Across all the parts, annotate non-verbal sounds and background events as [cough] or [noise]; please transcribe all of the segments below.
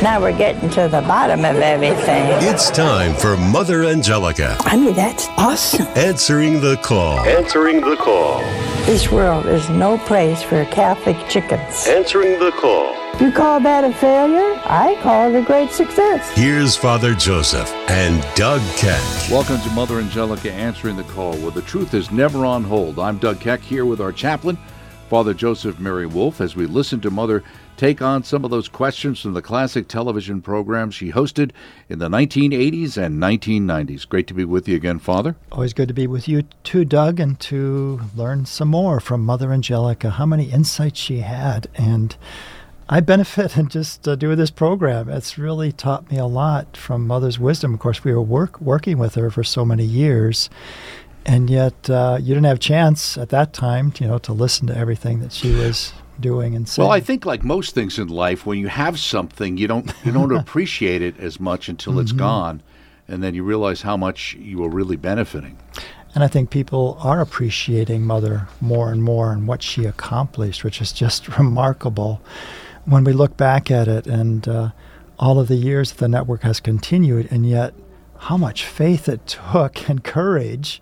Now we're getting to the bottom of everything. It's time for Mother Angelica. I mean, that's awesome. Answering the call. Answering the call. This world is no place for Catholic chickens. Answering the call. You call that a failure? I call it a great success. Here's Father Joseph and Doug Keck. Welcome to Mother Angelica Answering the Call, where the truth is never on hold. I'm Doug Keck here with our chaplain, Father Joseph Mary Wolfe, as we listen to Mother take on some of those questions from the classic television programs she hosted in the 1980s and 1990s. Great to be with you again, Father. Always good to be with you too, Doug, and to learn some more from Mother Angelica, how many insights she had. And I benefit in just uh, doing this program. It's really taught me a lot from Mother's wisdom. Of course, we were work, working with her for so many years, and yet uh, you didn't have a chance at that time, you know, to listen to everything that she was doing and saying. Well, I think like most things in life, when you have something, you don't you don't [laughs] appreciate it as much until mm-hmm. it's gone, and then you realize how much you were really benefiting. And I think people are appreciating Mother more and more and what she accomplished, which is just [laughs] remarkable when we look back at it and uh, all of the years the network has continued, and yet how much faith it took and courage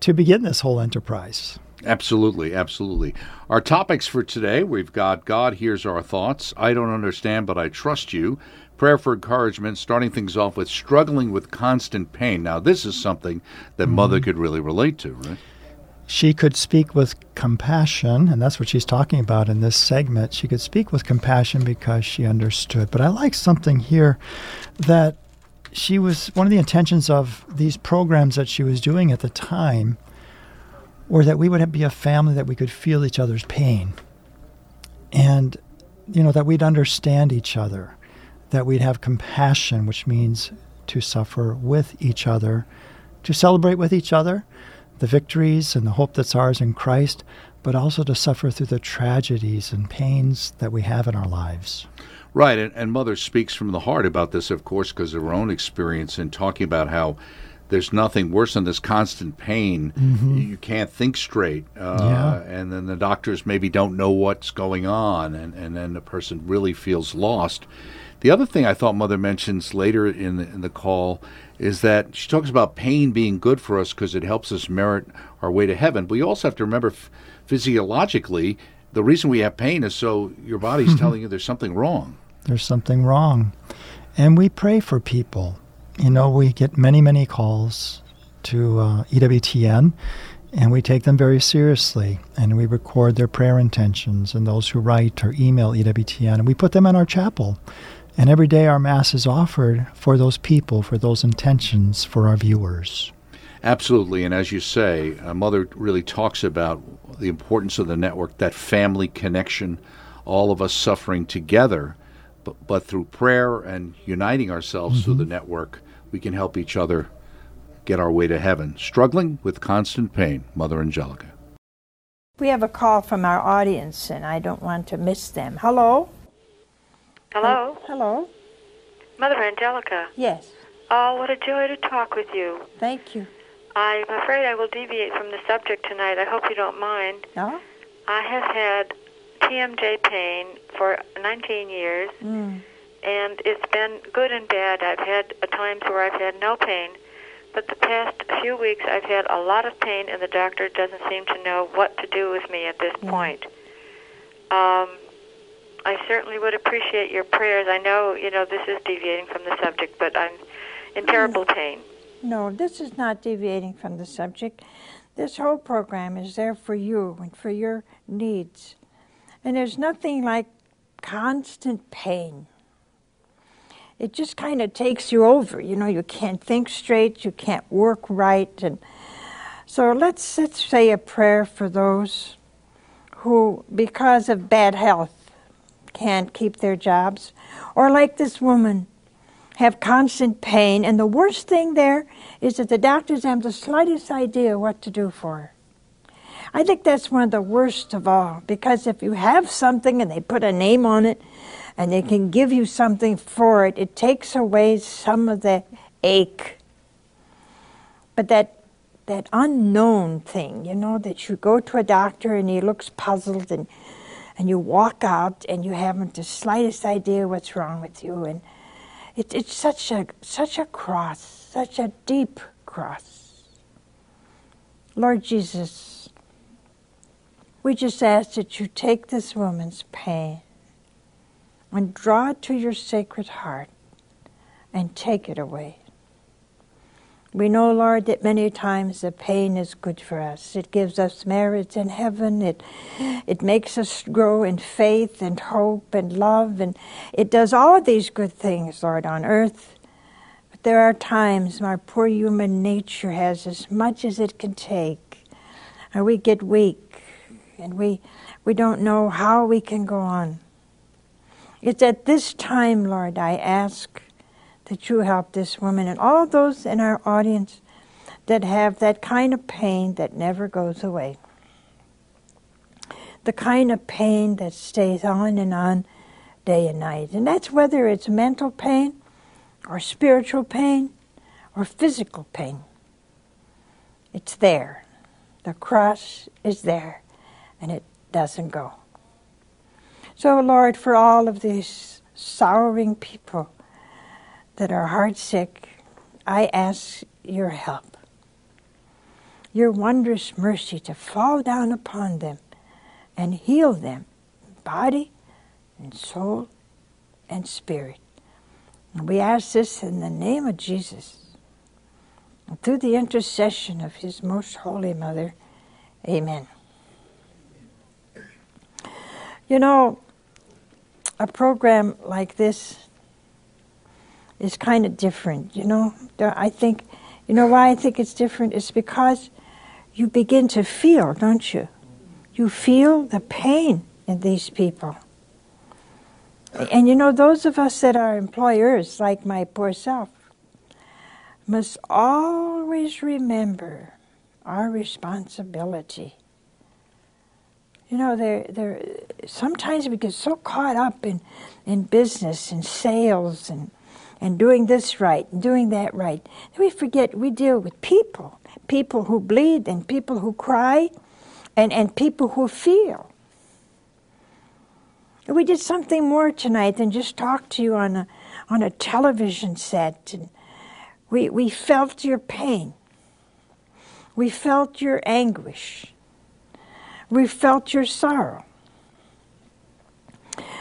to begin this whole enterprise. Absolutely, absolutely. Our topics for today we've got God hears our thoughts, I don't understand, but I trust you, prayer for encouragement, starting things off with struggling with constant pain. Now, this is something that mm-hmm. Mother could really relate to, right? She could speak with compassion, and that's what she's talking about in this segment. She could speak with compassion because she understood. But I like something here that she was one of the intentions of these programs that she was doing at the time or that we would be a family that we could feel each other's pain. And you know that we'd understand each other that we'd have compassion which means to suffer with each other to celebrate with each other the victories and the hope that's ours in Christ but also to suffer through the tragedies and pains that we have in our lives right and, and mother speaks from the heart about this of course because of her own experience in talking about how there's nothing worse than this constant pain. Mm-hmm. You can't think straight. Uh, yeah. And then the doctors maybe don't know what's going on, and, and then the person really feels lost. The other thing I thought Mother mentions later in the, in the call is that she talks about pain being good for us because it helps us merit our way to heaven. But you also have to remember f- physiologically, the reason we have pain is so your body's [laughs] telling you there's something wrong. There's something wrong. And we pray for people you know, we get many, many calls to uh, EWTN, and we take them very seriously. And we record their prayer intentions and those who write or email EWTN, and we put them in our chapel. And every day our Mass is offered for those people, for those intentions, for our viewers. Absolutely. And as you say, uh, Mother really talks about the importance of the network, that family connection, all of us suffering together, but, but through prayer and uniting ourselves mm-hmm. through the network, we can help each other get our way to heaven. Struggling with constant pain, Mother Angelica. We have a call from our audience, and I don't want to miss them. Hello? Hello? Hello? Mother Angelica. Yes. Oh, what a joy to talk with you. Thank you. I'm afraid I will deviate from the subject tonight. I hope you don't mind. No? I have had TMJ pain for 19 years. Mm and it's been good and bad. I've had times where I've had no pain, but the past few weeks I've had a lot of pain, and the doctor doesn't seem to know what to do with me at this mm. point. Um, I certainly would appreciate your prayers. I know, you know, this is deviating from the subject, but I'm in terrible no. pain. No, this is not deviating from the subject. This whole program is there for you and for your needs. And there's nothing like constant pain it just kind of takes you over. You know, you can't think straight, you can't work right, and so let's let's say a prayer for those who, because of bad health, can't keep their jobs, or like this woman, have constant pain, and the worst thing there is that the doctors have the slightest idea what to do for her. I think that's one of the worst of all because if you have something and they put a name on it, and they can give you something for it, it takes away some of the ache. But that that unknown thing, you know, that you go to a doctor and he looks puzzled and and you walk out and you haven't the slightest idea what's wrong with you. And it, it's such a, such a cross, such a deep cross. Lord Jesus, we just ask that you take this woman's pain and draw it to your sacred heart and take it away. We know, Lord, that many times the pain is good for us. It gives us merits in heaven. It, it makes us grow in faith and hope and love. And it does all of these good things, Lord, on earth. But there are times our poor human nature has as much as it can take. And we get weak and we, we don't know how we can go on. It's at this time, Lord, I ask that you help this woman and all those in our audience that have that kind of pain that never goes away. The kind of pain that stays on and on day and night. And that's whether it's mental pain or spiritual pain or physical pain. It's there. The cross is there and it doesn't go. So, Lord, for all of these sorrowing people that are heartsick, I ask your help, your wondrous mercy to fall down upon them and heal them, body and soul and spirit. And we ask this in the name of Jesus. And through the intercession of His most holy Mother, amen. You know, a program like this is kind of different, you know. I think, you know why I think it's different? It's because you begin to feel, don't you? You feel the pain in these people. And you know, those of us that are employers, like my poor self, must always remember our responsibility. You know, they're, they're, sometimes we get so caught up in, in business and sales and and doing this right and doing that right. And we forget we deal with people, people who bleed and people who cry and, and people who feel. We did something more tonight than just talk to you on a, on a television set. And we, we felt your pain. We felt your anguish. We felt your sorrow.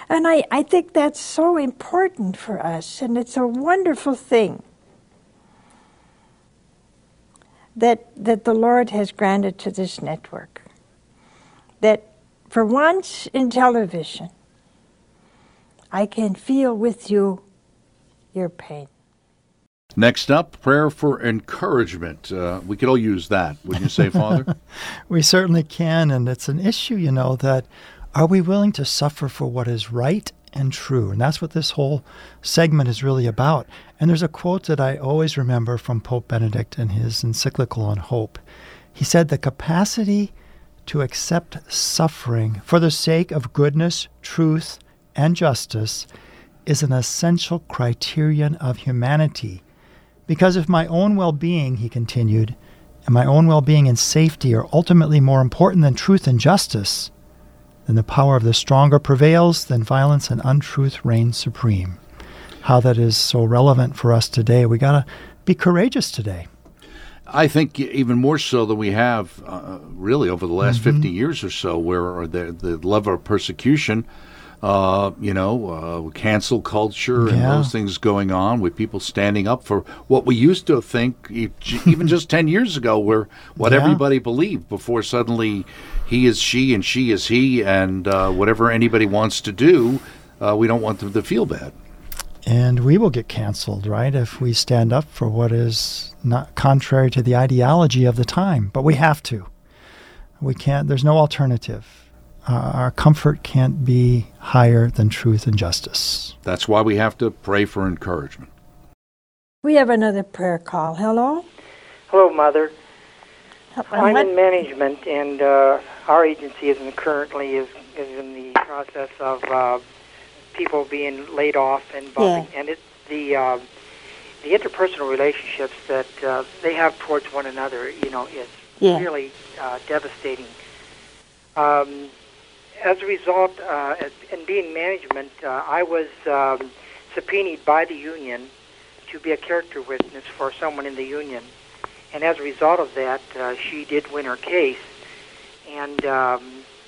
And I, I think that's so important for us, and it's a wonderful thing that, that the Lord has granted to this network. That for once in television, I can feel with you your pain. Next up, prayer for encouragement. Uh, we could all use that, wouldn't you say, Father? [laughs] we certainly can, and it's an issue, you know, that are we willing to suffer for what is right and true? And that's what this whole segment is really about. And there's a quote that I always remember from Pope Benedict in his encyclical on hope. He said, The capacity to accept suffering for the sake of goodness, truth, and justice is an essential criterion of humanity. Because if my own well being, he continued, and my own well being and safety are ultimately more important than truth and justice, then the power of the stronger prevails, then violence and untruth reign supreme. How that is so relevant for us today. We got to be courageous today. I think even more so than we have uh, really over the last mm-hmm. 50 years or so, where the, the level of persecution uh, you know, uh, cancel culture and yeah. those things going on with people standing up for what we used to think, even [laughs] just 10 years ago, where what yeah. everybody believed before suddenly he is she and she is he, and uh, whatever anybody wants to do, uh, we don't want them to feel bad. And we will get canceled, right, if we stand up for what is not contrary to the ideology of the time. But we have to. We can't, there's no alternative uh, our comfort can't be higher than truth and justice. That's why we have to pray for encouragement. We have another prayer call. Hello? Hello, Mother. I'm in management, and uh, our agency is in currently is, is in the process of uh, people being laid off and bumping, yeah. and it's the uh, the interpersonal relationships that uh, they have towards one another. You know, is yeah. really uh, devastating. Um, as a result, uh, in being management, uh, I was um, subpoenaed by the union to be a character witness for someone in the union. And as a result of that, uh, she did win her case. And um,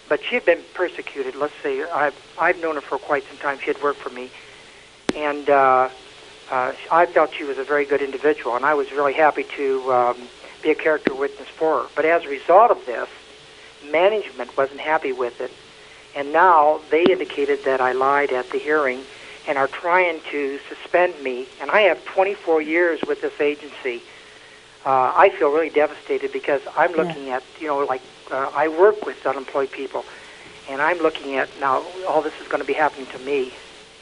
but she had been persecuted. Let's say I've I've known her for quite some time. She had worked for me, and uh, uh, I felt she was a very good individual, and I was really happy to um, be a character witness for her. But as a result of this, management wasn't happy with it, and now they indicated that I lied at the hearing and are trying to suspend me. And I have 24 years with this agency. Uh, I feel really devastated because I'm looking yeah. at, you know, like uh, I work with unemployed people, and I'm looking at now all this is going to be happening to me,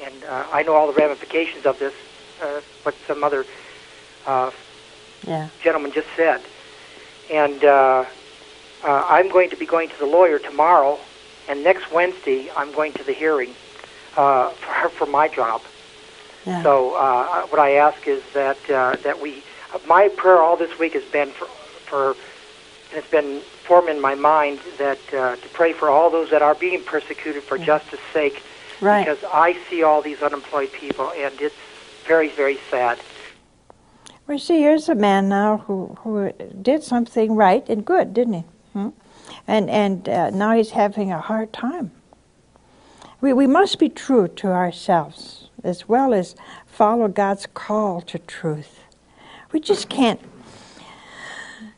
and uh, I know all the ramifications of this. Uh, what some other uh, yeah. gentleman just said, and uh, uh, I'm going to be going to the lawyer tomorrow, and next Wednesday I'm going to the hearing uh, for for my job. Yeah. So uh, what I ask is that uh, that we my prayer all this week has been for for and it's been formed in my mind that uh, to pray for all those that are being persecuted for yeah. justice sake right. because I see all these unemployed people and it's very very sad. Well, see, here's a man now who who did something right and good, didn't he? Hmm? And and uh, now he's having a hard time. We, we must be true to ourselves as well as follow God's call to truth. We just can't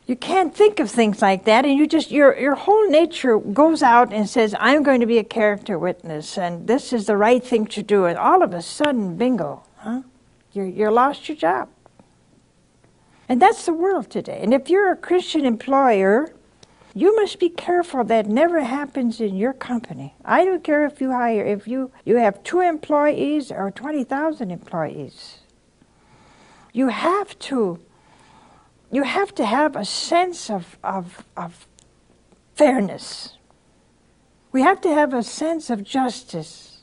you can't think of things like that and you just your your whole nature goes out and says i'm going to be a character witness and this is the right thing to do and all of a sudden bingo huh you're, you're lost your job and that's the world today and if you're a christian employer you must be careful that never happens in your company. I don't care if you hire, if you, you have two employees or 20,000 employees. You have to, you have to have a sense of, of, of fairness. We have to have a sense of justice.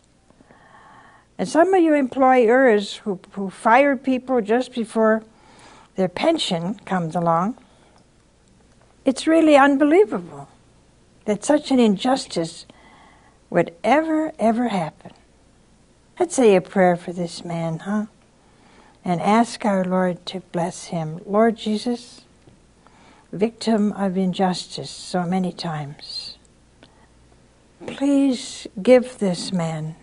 And some of you employers who, who fire people just before their pension comes along, it's really unbelievable that such an injustice would ever, ever happen. Let's say a prayer for this man, huh? And ask our Lord to bless him. Lord Jesus, victim of injustice so many times, please give this man,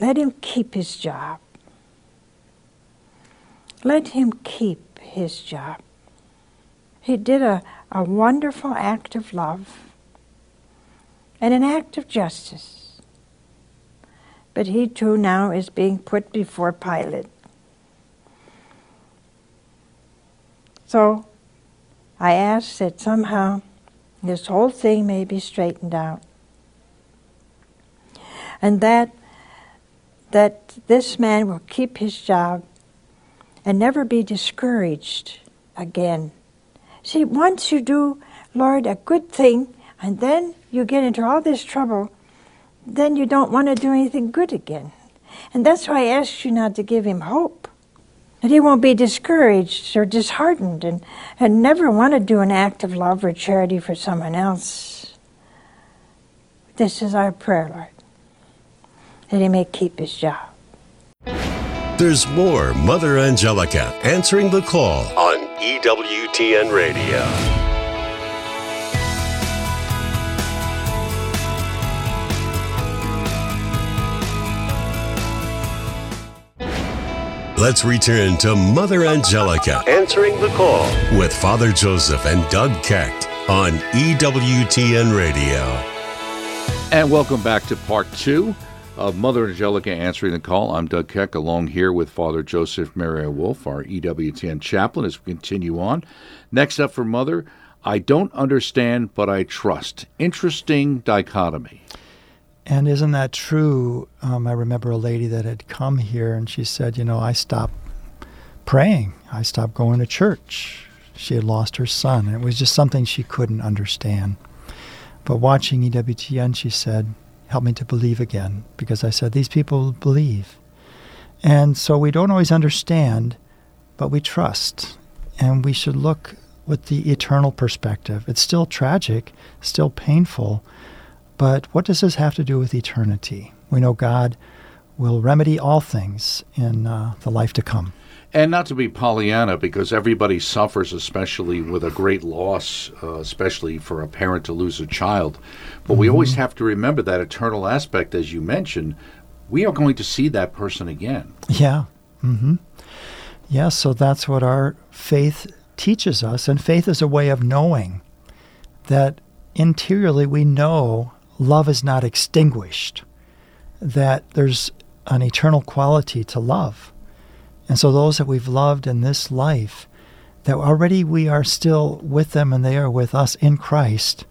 let him keep his job. Let him keep his job. He did a, a wonderful act of love and an act of justice. But he too now is being put before Pilate. So I ask that somehow this whole thing may be straightened out. And that that this man will keep his job and never be discouraged again See, once you do, Lord, a good thing, and then you get into all this trouble, then you don't want to do anything good again. And that's why I asked you not to give him hope. That he won't be discouraged or disheartened and, and never want to do an act of love or charity for someone else. This is our prayer, Lord, that he may keep his job. There's more Mother Angelica answering the call on EWTN Radio. Let's return to Mother Angelica answering the call with Father Joseph and Doug Keck on EWTN Radio. And welcome back to part two of Mother Angelica answering the call. I'm Doug Keck, along here with Father Joseph Maria Wolfe, our EWTN chaplain, as we continue on. Next up for Mother, I don't understand, but I trust. Interesting dichotomy. And isn't that true? Um, I remember a lady that had come here and she said, You know, I stopped praying, I stopped going to church. She had lost her son, and it was just something she couldn't understand. But watching EWTN, she said, help me to believe again because I said, These people believe. And so we don't always understand, but we trust. And we should look with the eternal perspective. It's still tragic, still painful, But what does this have to do with eternity? We know God will remedy all things in uh, the life to come. And not to be Pollyanna, because everybody suffers, especially with a great loss, uh, especially for a parent to lose a child. But mm-hmm. we always mm-hmm. have to remember that eternal aspect, as you mentioned. We are going to see that person again. Yeah. Mm-hmm. Yeah, so that's what our faith teaches us. And faith is a way of knowing that interiorly we know love is not extinguished, that there's an eternal quality to love and so those that we've loved in this life, that already we are still with them and they are with us in Christ,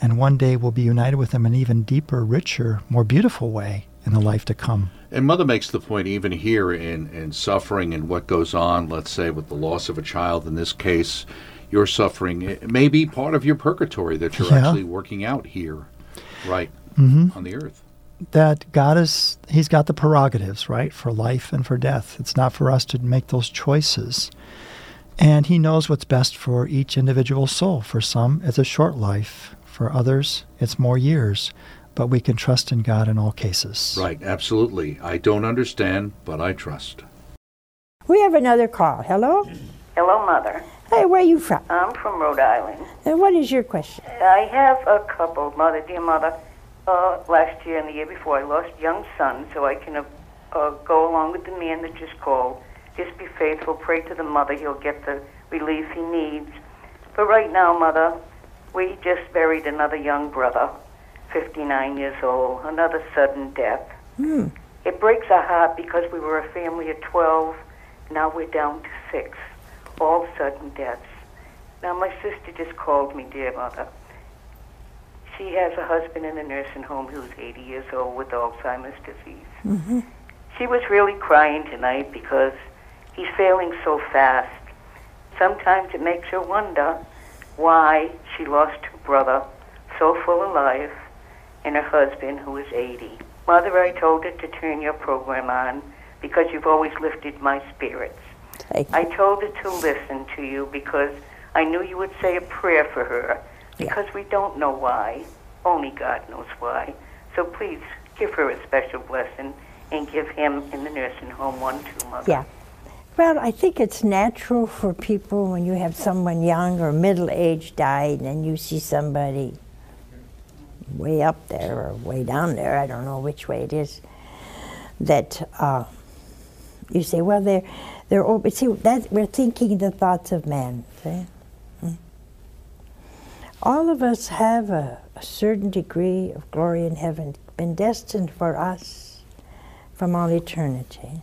and one day we'll be united with them in an even deeper, richer, more beautiful way in the life to come. And Mother makes the point, even here in, in suffering and what goes on, let's say with the loss of a child, in this case, your suffering it may be part of your purgatory that you're yeah. actually working out here, right, mm-hmm. on the earth that God is, He's got the prerogatives, right, for life and for death. It's not for us to make those choices. And He knows what's best for each individual soul. For some, it's a short life. For others, it's more years. But we can trust in God in all cases. Right, absolutely. I don't understand, but I trust. We have another call. Hello? Hello, Mother. Hey, where are you from? I'm from Rhode Island. And what is your question? I have a couple, Mother, dear Mother uh, last year and the year before. I lost young son, so I can uh, uh, go along with the man that just called. Just be faithful. Pray to the mother. He'll get the relief he needs. But right now, mother, we just buried another young brother, 59 years old. Another sudden death. Hmm. It breaks our heart because we were a family of 12. Now we're down to six. All sudden deaths. Now my sister just called me, dear mother she has a husband in a nursing home who's 80 years old with Alzheimer's disease. Mm-hmm. She was really crying tonight because he's failing so fast. Sometimes it makes her wonder why she lost her brother, so full of life, and her husband, who is 80. Mother, I told her to turn your program on because you've always lifted my spirits. I told her to listen to you because I knew you would say a prayer for her because yeah. we don't know why. Only God knows why. So please give her a special blessing and give him in the nursing home one too, Mother. Yeah. Well, I think it's natural for people when you have someone young or middle aged died and then you see somebody way up there or way down there, I don't know which way it is, that uh, you say, well, they're, they're open. See, that, we're thinking the thoughts of man. See? Hmm. all of us have a, a certain degree of glory in heaven, been destined for us from all eternity.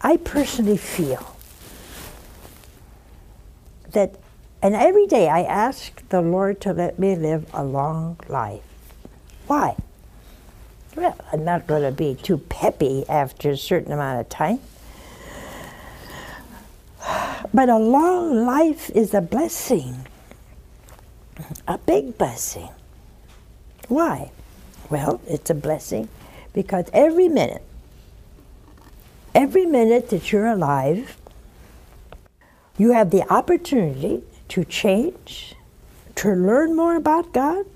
I personally feel that, and every day I ask the Lord to let me live a long life. Why? Well, I'm not going to be too peppy after a certain amount of time. But a long life is a blessing, a big blessing. Why? Well, it's a blessing because every minute, every minute that you're alive, you have the opportunity to change, to learn more about God,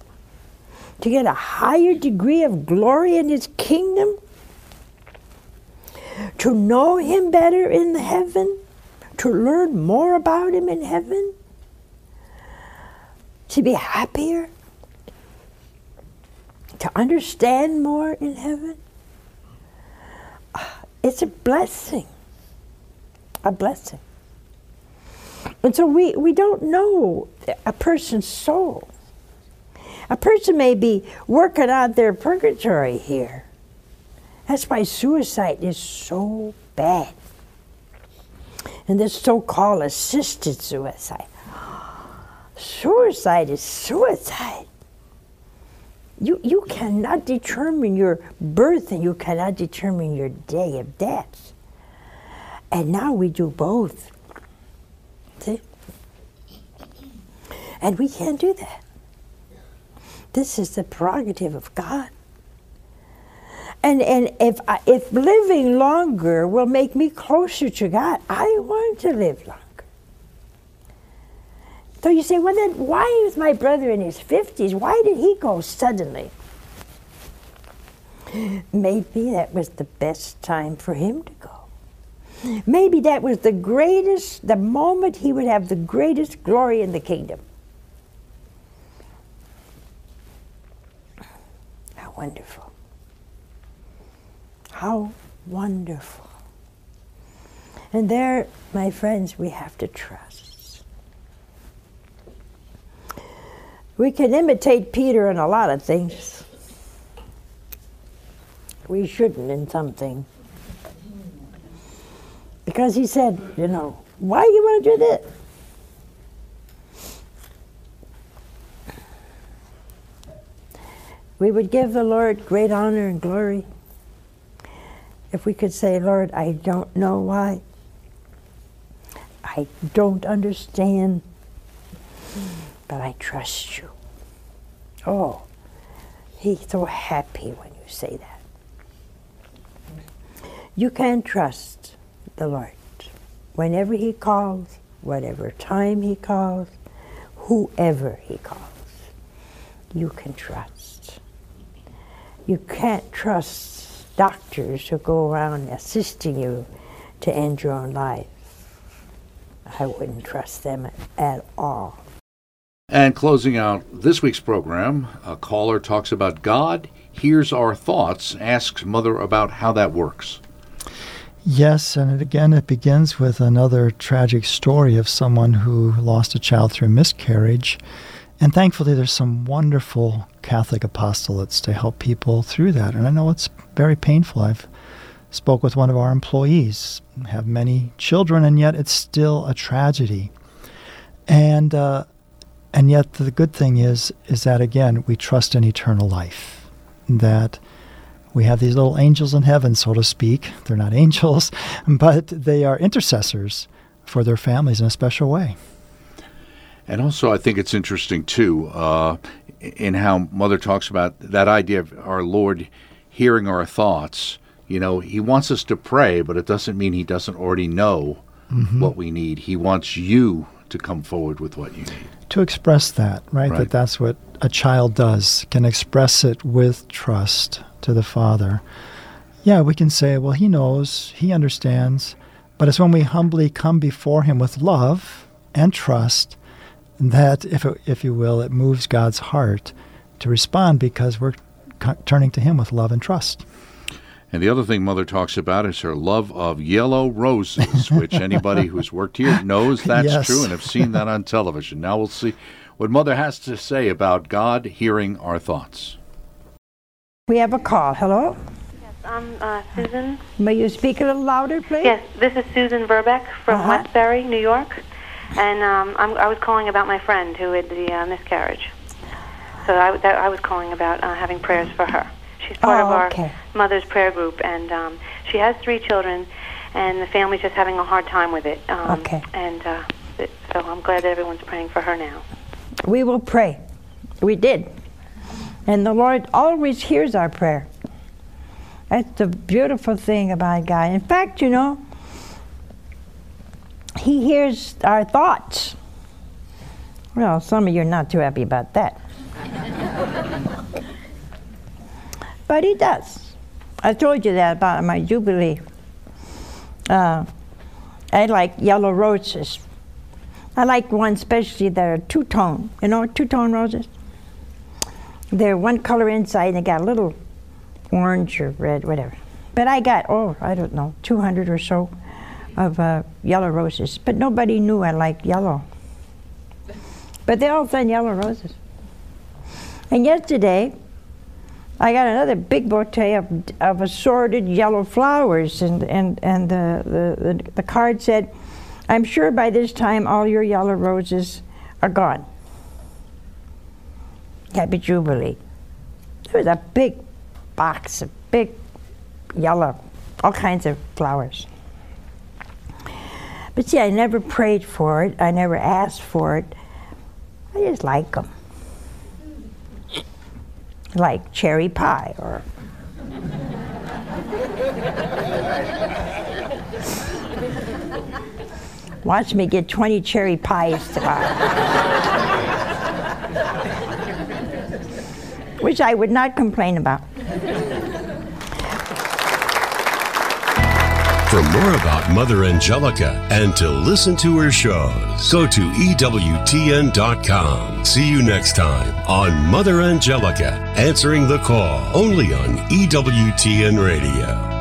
to get a higher degree of glory in His kingdom, to know Him better in heaven to learn more about Him in heaven, to be happier, to understand more in heaven. Ah, it's a blessing. A blessing. And so we, we don't know a person's soul. A person may be working out their purgatory here. That's why suicide is so bad and this so-called assisted suicide. Suicide is suicide. You, you cannot determine your birth and you cannot determine your day of death. And now we do both. See? And we can't do that. This is the prerogative of God. And, and if, I, if living longer will make me closer to God, I want to live longer. So you say, well, then why is my brother in his 50s? Why did he go suddenly? Maybe that was the best time for him to go. Maybe that was the greatest, the moment he would have the greatest glory in the kingdom. Wonderful. How wonderful. And there, my friends, we have to trust. We can imitate Peter in a lot of things. We shouldn't in something. Because he said, you know, why do you want to do this? We would give the Lord great honor and glory if we could say, Lord, I don't know why. I don't understand, but I trust you. Oh, he's so happy when you say that. You can trust the Lord whenever He calls, whatever time He calls, whoever He calls. You can trust. You can't trust doctors who go around assisting you to end your own life. I wouldn't trust them at all. And closing out this week's program, a caller talks about God hears our thoughts, asks Mother about how that works. Yes, and it, again, it begins with another tragic story of someone who lost a child through miscarriage. And thankfully, there's some wonderful Catholic apostolates to help people through that. And I know it's very painful. I've spoke with one of our employees, have many children, and yet it's still a tragedy. And uh, and yet the good thing is is that again we trust in eternal life, that we have these little angels in heaven, so to speak. They're not [laughs] angels, but they are intercessors for their families in a special way. And also, I think it's interesting too uh, in how Mother talks about that idea of our Lord hearing our thoughts you know, he wants us to pray, but it doesn't mean he doesn't already know mm-hmm. what we need. He wants you to come forward with what you need. To express that, right? right? That that's what a child does, can express it with trust to the Father. Yeah, we can say, well, he knows, he understands, but it's when we humbly come before him with love and trust that, if, it, if you will, it moves God's heart to respond because we're turning to him with love and trust. And the other thing Mother talks about is her love of yellow roses, [laughs] which anybody who's worked here knows that's yes. true and have seen that on television. Now we'll see what Mother has to say about God hearing our thoughts. We have a call. Hello? Yes, I'm uh, Susan. May you speak a little louder, please? Yes, this is Susan Verbeck from uh-huh. Westbury, New York. And um, i was calling about my friend who had the uh, miscarriage. So I, that, I was calling about uh, having prayers for her. She's part oh, of our okay. mother's prayer group, and um, she has three children, and the family's just having a hard time with it. Um, okay. And uh, so I'm glad that everyone's praying for her now. We will pray. We did. And the Lord always hears our prayer. That's the beautiful thing about God. In fact, you know, He hears our thoughts. Well, some of you are not too happy about that. [laughs] But he does. I told you that about my Jubilee. Uh, I like yellow roses. I like one especially that are two tone. You know, two tone roses? They're one color inside and they got a little orange or red, whatever. But I got, oh, I don't know, 200 or so of uh, yellow roses. But nobody knew I liked yellow. But they all send yellow roses. And yesterday, I got another big bouquet of, of assorted yellow flowers, and, and, and the, the, the, the card said, I'm sure by this time all your yellow roses are gone. Happy Jubilee. There was a big box of big yellow, all kinds of flowers. But see, I never prayed for it, I never asked for it. I just like them like cherry pie or [laughs] Watch me get 20 cherry pies tomorrow. [laughs] Which I would not complain about. For more about Mother Angelica and to listen to her shows, go to EWTN.com. See you next time on Mother Angelica, answering the call only on EWTN Radio.